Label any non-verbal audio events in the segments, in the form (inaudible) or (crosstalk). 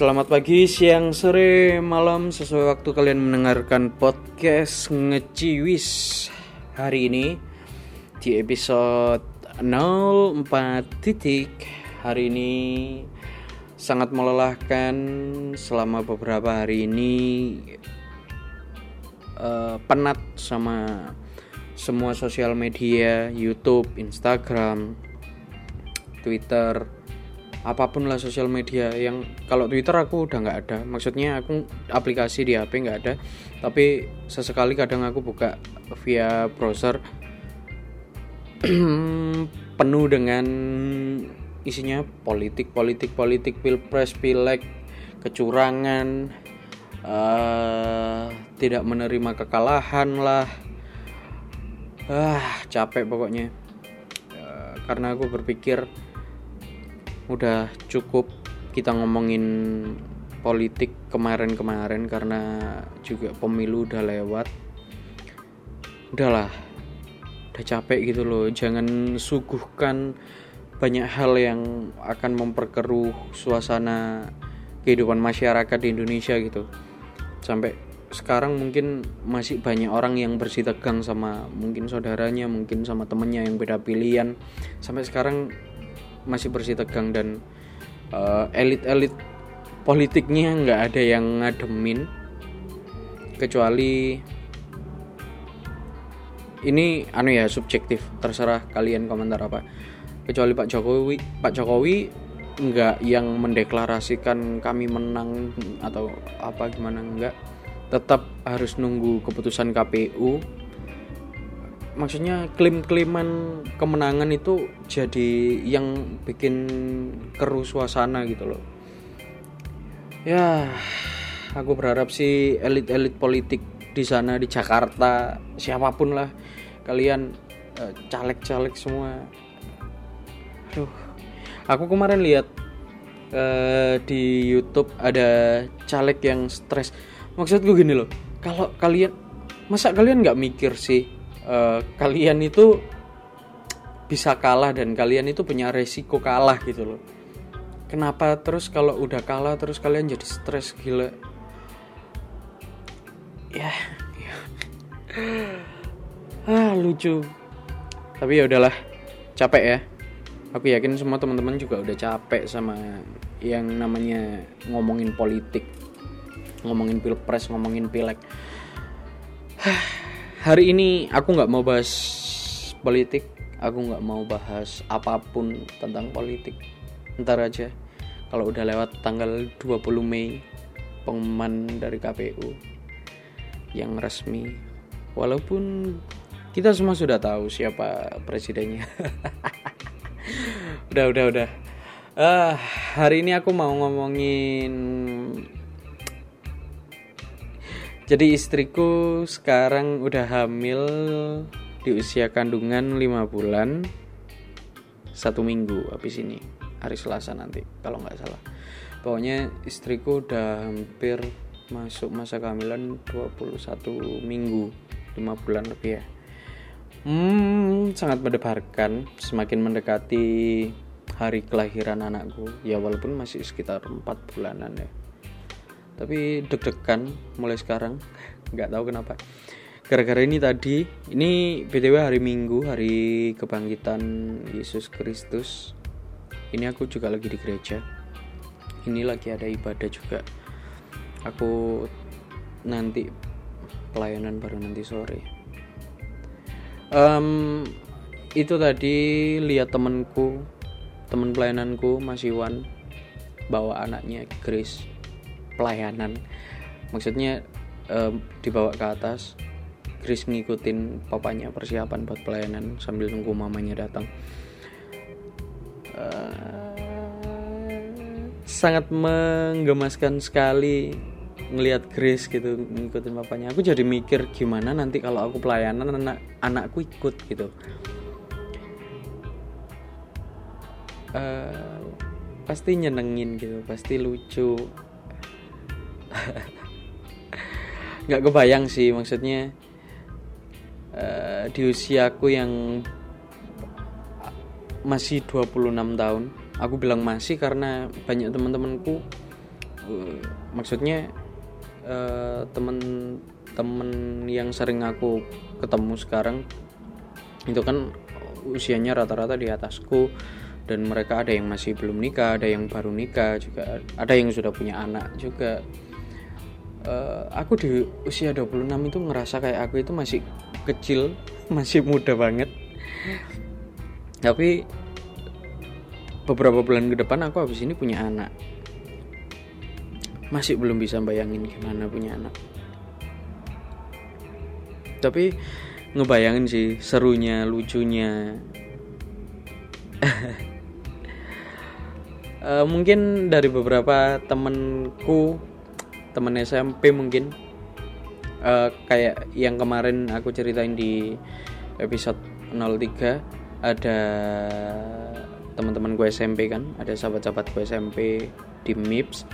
Selamat pagi, siang, sore, malam. Sesuai waktu kalian mendengarkan podcast Ngeciwis. Hari ini di episode 04 titik Hari ini sangat melelahkan. Selama beberapa hari ini uh, Penat sama semua sosial media Youtube, Instagram, Twitter apa pun lah sosial media yang kalau Twitter aku udah nggak ada. Maksudnya aku aplikasi di HP nggak ada. Tapi sesekali kadang aku buka via browser (clears throat) penuh dengan isinya politik politik politik pilpres pileg kecurangan uh, tidak menerima kekalahan lah. Ah capek pokoknya. Uh, karena aku berpikir udah cukup kita ngomongin politik kemarin-kemarin karena juga pemilu udah lewat. Udahlah udah capek gitu loh. Jangan suguhkan banyak hal yang akan memperkeruh suasana kehidupan masyarakat di Indonesia gitu. Sampai sekarang mungkin masih banyak orang yang bersih tegang sama mungkin saudaranya mungkin sama temennya yang beda pilihan. Sampai sekarang masih bersih tegang dan uh, elit-elit politiknya nggak ada yang ngademin. Kecuali ini anu ya subjektif terserah kalian komentar apa. Kecuali Pak Jokowi Pak Jokowi nggak yang mendeklarasikan kami menang atau apa gimana nggak. Tetap harus nunggu keputusan KPU maksudnya klaim-klaiman kemenangan itu jadi yang bikin keruh suasana gitu loh. Ya aku berharap sih elit-elit politik di sana di Jakarta siapa pun lah kalian uh, caleg-caleg semua. Aduh aku kemarin lihat uh, di YouTube ada caleg yang stres. Maksudku gini loh kalau kalian masa kalian nggak mikir sih uh, kalian itu bisa kalah dan kalian itu punya resiko kalah gitu loh. Kenapa terus kalau udah kalah terus kalian jadi stres gila? Ya, ya. (laughs) ah lucu. Tapi ya udahlah capek ya. Aku yakin semua teman-teman juga udah capek sama yang namanya ngomongin politik ngomongin pilpres ngomongin pileg (sighs) hari ini aku nggak mau bahas politik aku nggak mau bahas apa pun tentang politik. Ntar aja kalau udah lewat tanggal 20 Mei pengumuman dari KPU yang resmi. Walaupun kita semua sudah tahu siapa presidennya. (laughs) Udah udah udah. Uh, hari ini aku mau ngomongin jadi istriku sekarang udah hamil di usia kandungan 5 bulan satu minggu habis ini hari Selasa nanti kalau nggak salah. Pokoknya istriku udah hampir masuk masa kehamilan 21 minggu 5 bulan lebih ya. Hmm sangat mendebarkan semakin mendekati hari kelahiran anakku. Ya walaupun masih sekitar 4 bulanan ya tapi deg-degan mulai sekarang nggak tahu kenapa. Gara-gara ini tadi ini btw hari minggu hari kebangkitan Yesus Kristus. Ini aku juga lagi di gereja. Ini lagi ada ibadah juga. Aku nanti pelayanan baru nanti sore. Um, itu tadi lihat temenku temen pelayananku Mas Iwan bawa anaknya Grace pelayanan. Maksudnya um, dibawa ke atas Chris ngikutin papanya persiapan buat pelayanan sambil nunggu mamanya datang. Uh, sangat menggemaskan sekali ngelihat Chris gitu ngikutin papanya. Aku jadi mikir gimana nanti kalau aku pelayanan anak anakku ikut gitu. Uh, pasti nyenengin gitu pasti lucu (laughs) nggak kebayang sih maksudnya uh, di usiaku yang masih 26 tahun aku bilang masih karena banyak teman-temanku. Uh, maksudnya uh, temen-temen yang sering aku ketemu sekarang itu kan usianya rata-rata di atasku dan mereka ada yang masih belum nikah ada yang baru nikah juga ada yang sudah punya anak juga uh, aku di usia 26 itu ngerasa kayak aku itu masih kecil (laughs) masih muda banget. Tapi beberapa bulan ke depan aku habis ini punya anak. Masih belum bisa bayangin gimana punya anak. Tapi ngebayangin sih serunya lucunya. Uh, (laughs) mungkin dari beberapa temenku temen SMP mungkin. Uh, kayak yang kemarin aku ceritain di episode 03 ada teman-teman gue SMP kan ada sahabat-sahabat gue SMP di MIPS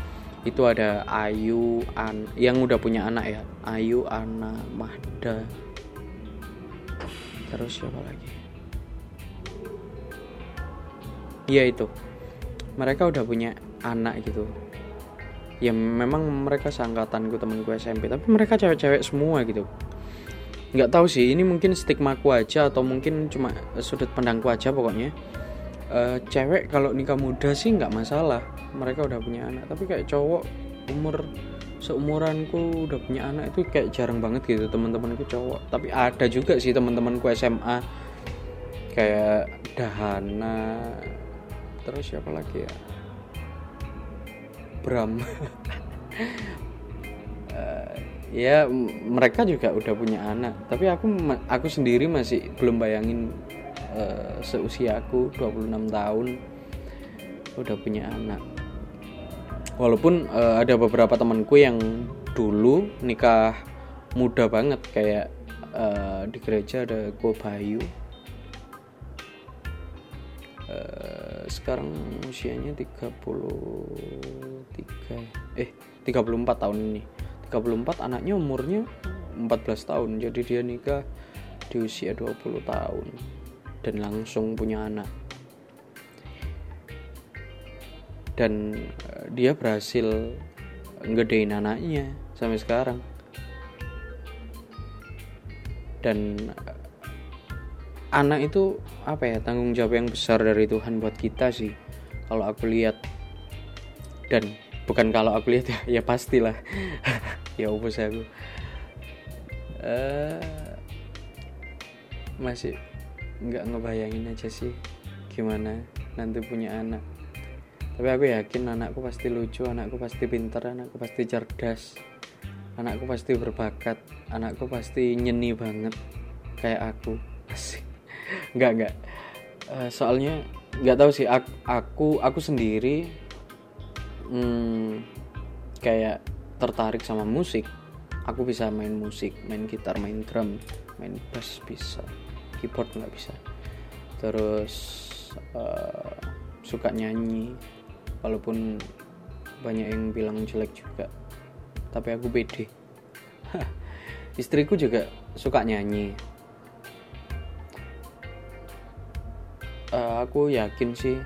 itu ada Ayu An yang udah punya anak ya Ayu Ana Mahda. Terus siapa lagi? Iya itu. Mereka udah punya anak gitu ya memang mereka seangkatan gue temen gue SMP tapi mereka cewek-cewek semua gitu. Nggak tahu sih ini mungkin stigma ku aja atau mungkin cuma sudut pandangku aja pokoknya. Uh, cewek kalau nikah muda sih nggak masalah mereka udah punya anak. Tapi kayak cowok umur seumuranku udah punya anak itu kayak jarang banget gitu teman-temanku cowok. Tapi ada juga sih teman-temanku SMA kayak Dahana terus siapa lagi ya Bram. Uh, (laughs) ya mereka juga udah punya anak. Tapi aku aku sendiri masih belum bayangin uh, seusia aku 26 tahun udah punya anak. Walaupun uh, ada beberapa temanku yang dulu nikah muda banget kayak uh, di gereja ada Go Bayu uh, sekarang usianya 33 eh 34 tahun ini. 34 anaknya umurnya 14 tahun. Jadi dia nikah di usia 20 tahun dan langsung punya anak. Dan eh, dia berhasil ngedein anaknya sampai sekarang. Dan eh, anak itu apa ya tanggung jawab yang besar dari Tuhan buat kita sih. Kalau aku lihat dan bukan kalau aku lihat ya (laughs) ya pastilah. (laughs) Ya upus aku. Uh, masih nggak ngebayangin aja sih gimana nanti punya anak. Tapi aku yakin anakku pasti lucu anakku pasti pintar anakku pasti cerdas anakku pasti berbakat anakku pasti nyeni banget kayak aku. Asik nggak nggak. Uh, soalnya nggak tahu sih aku aku, aku sendiri hmm, kayak tertarik sama musik. Aku bisa main musik main gitar main drum main bass bisa keyboard nggak bisa. Terus uh, suka nyanyi walaupun banyak yang bilang jelek juga. Tapi aku pede. (laughs) Istriku juga suka nyanyi uh, aku yakin sih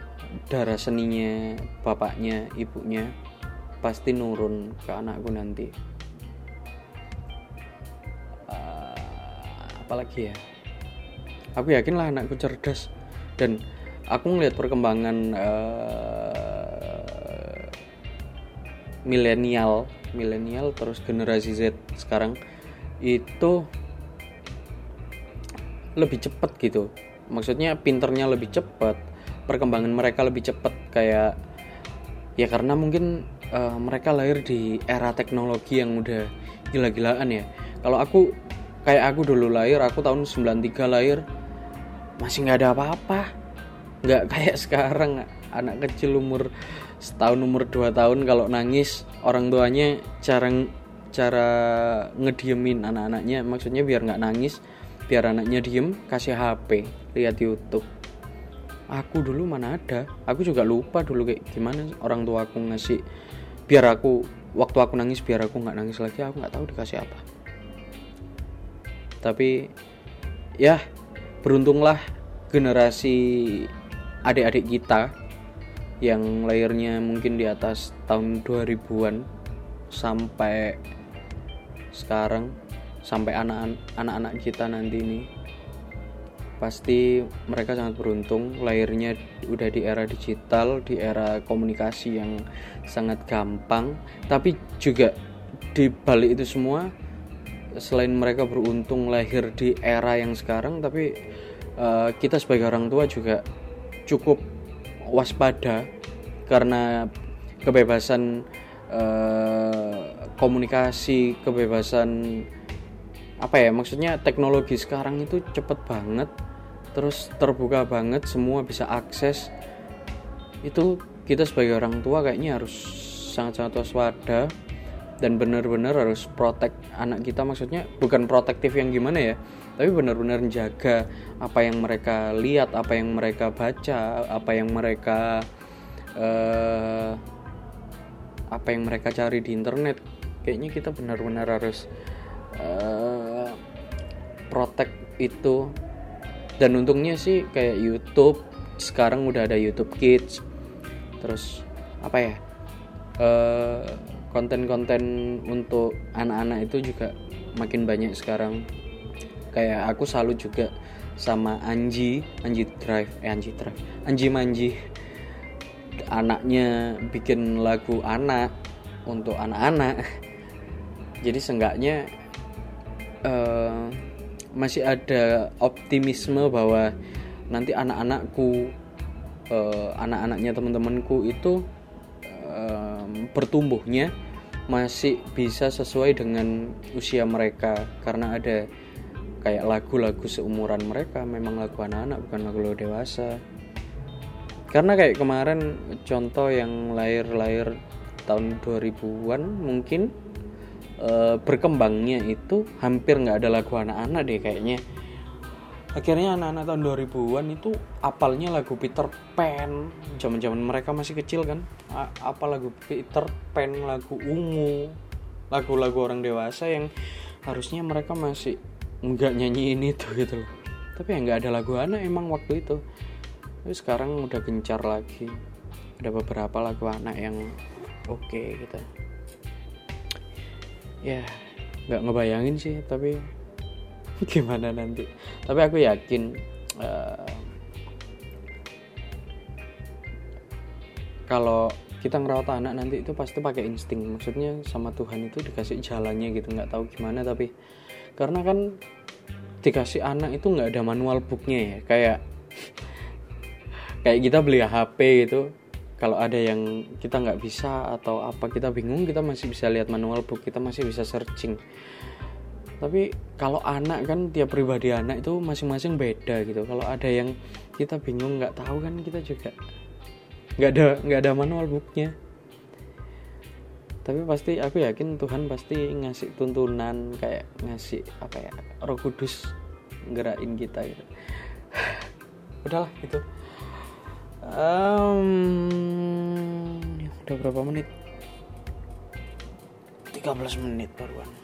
darah seninya bapaknya ibunya pasti nurun ke anakku nanti. Uh, apalagi ya? Aku yakin lah anakku cerdas. Dan aku ngeliat perkembangan uh, milenial milenial terus generasi Z sekarang itu lebih cepat gitu maksudnya pinternya lebih cepat perkembangan mereka lebih cepat kayak ya karena mungkin uh, mereka lahir di era teknologi yang udah gila-gilaan ya. Kalau aku kayak aku dulu lahir aku tahun 93 lahir masih nggak ada apa-apa. Nggak kayak (laughs) sekarang anak kecil umur setahun umur dua tahun kalau nangis orang tuanya cara cara ngediemin anak-anaknya. Maksudnya biar nggak nangis biar anaknya diem kasih HP lihat YouTube. Aku dulu mana ada? Aku juga lupa dulu kayak gimana orang tua aku ngasih biar aku waktu aku nangis biar aku nggak nangis lagi aku nggak tahu dikasih apa. Tapi ya beruntunglah generasi adik-adik kita yang lahirnya mungkin di atas tahun 2000-an sampai sekarang sampai anak-anak kita nanti ini pasti mereka sangat beruntung. Lahirnya udah di era digital di era komunikasi yang sangat gampang. Tapi juga di balik itu semua selain mereka beruntung lahir di era yang sekarang tapi uh, kita sebagai orang tua juga cukup waspada karena kebebasan uh, komunikasi kebebasan apa ya maksudnya teknologi sekarang itu cepet banget terus terbuka banget semua bisa akses. Itu kita sebagai orang tua kayaknya harus sangat-sangat waspada dan benar-benar harus protek anak kita. Maksudnya bukan protektif yang gimana ya tapi benar-benar menjaga apa yang mereka lihat apa yang mereka baca apa yang mereka uh, apa yang mereka cari di internet. Kayaknya kita benar-benar harus uh, protek itu dan untungnya sih kayak YouTube sekarang udah ada YouTube Kids. Terus apa ya eh, konten-konten untuk anak-anak itu juga makin banyak sekarang. Kayak aku salut juga sama Anji Anji Drive eh Anji Drive Anji Manji. Anaknya bikin lagu anak untuk anak-anak. (laughs) Jadi seenggaknya uh, masih ada optimisme bahwa nanti anak-anakku uh, anak-anaknya teman-temanku itu uh, bertumbuhnya masih bisa sesuai dengan usia mereka. Karena ada kayak lagu-lagu seumuran mereka memang lagu anak-anak bukan lagu dewasa. Karena kayak kemarin contoh yang lahir-lahir tahun 2000-an mungkin e, berkembangnya itu hampir nggak ada lagu anak-anak deh kayaknya. Akhirnya anak-anak tahun 2000-an itu apalnya lagu Peter Pan. Zaman-zaman mereka masih kecil kan. Apa lagu Peter Pan lagu ungu lagu-lagu orang dewasa yang harusnya mereka masih nggak nyanyiin itu gitu loh. Tapi ya nggak ada lagu anak emang waktu itu. Tapi sekarang udah gencar lagi. Ada beberapa lagu anak yang oke okay, gitu ya nggak ngebayangin sih tapi (laughs) gimana nanti? Tapi aku yakin uh, kalau kita ngerawat anak nanti itu pasti pakai insting. Maksudnya sama Tuhan itu dikasih jalannya gitu nggak tahu gimana. Tapi karena kan dikasih anak itu nggak ada manual booknya ya kayak (laughs) kayak kita beli HP gitu kalau ada yang kita nggak bisa atau apa kita bingung kita masih bisa lihat manual book kita masih bisa searching. Tapi kalau anak kan tiap pribadi anak itu masing-masing beda gitu. Kalau ada yang kita bingung nggak tahu kan kita juga nggak ada nggak ada manual booknya. Tapi pasti aku yakin Tuhan pasti ngasih tuntunan kayak ngasih apa ya Roh Kudus gerakin kita gitu. (sighs) Udahlah gitu um, udah berapa menit? 13 menit baruan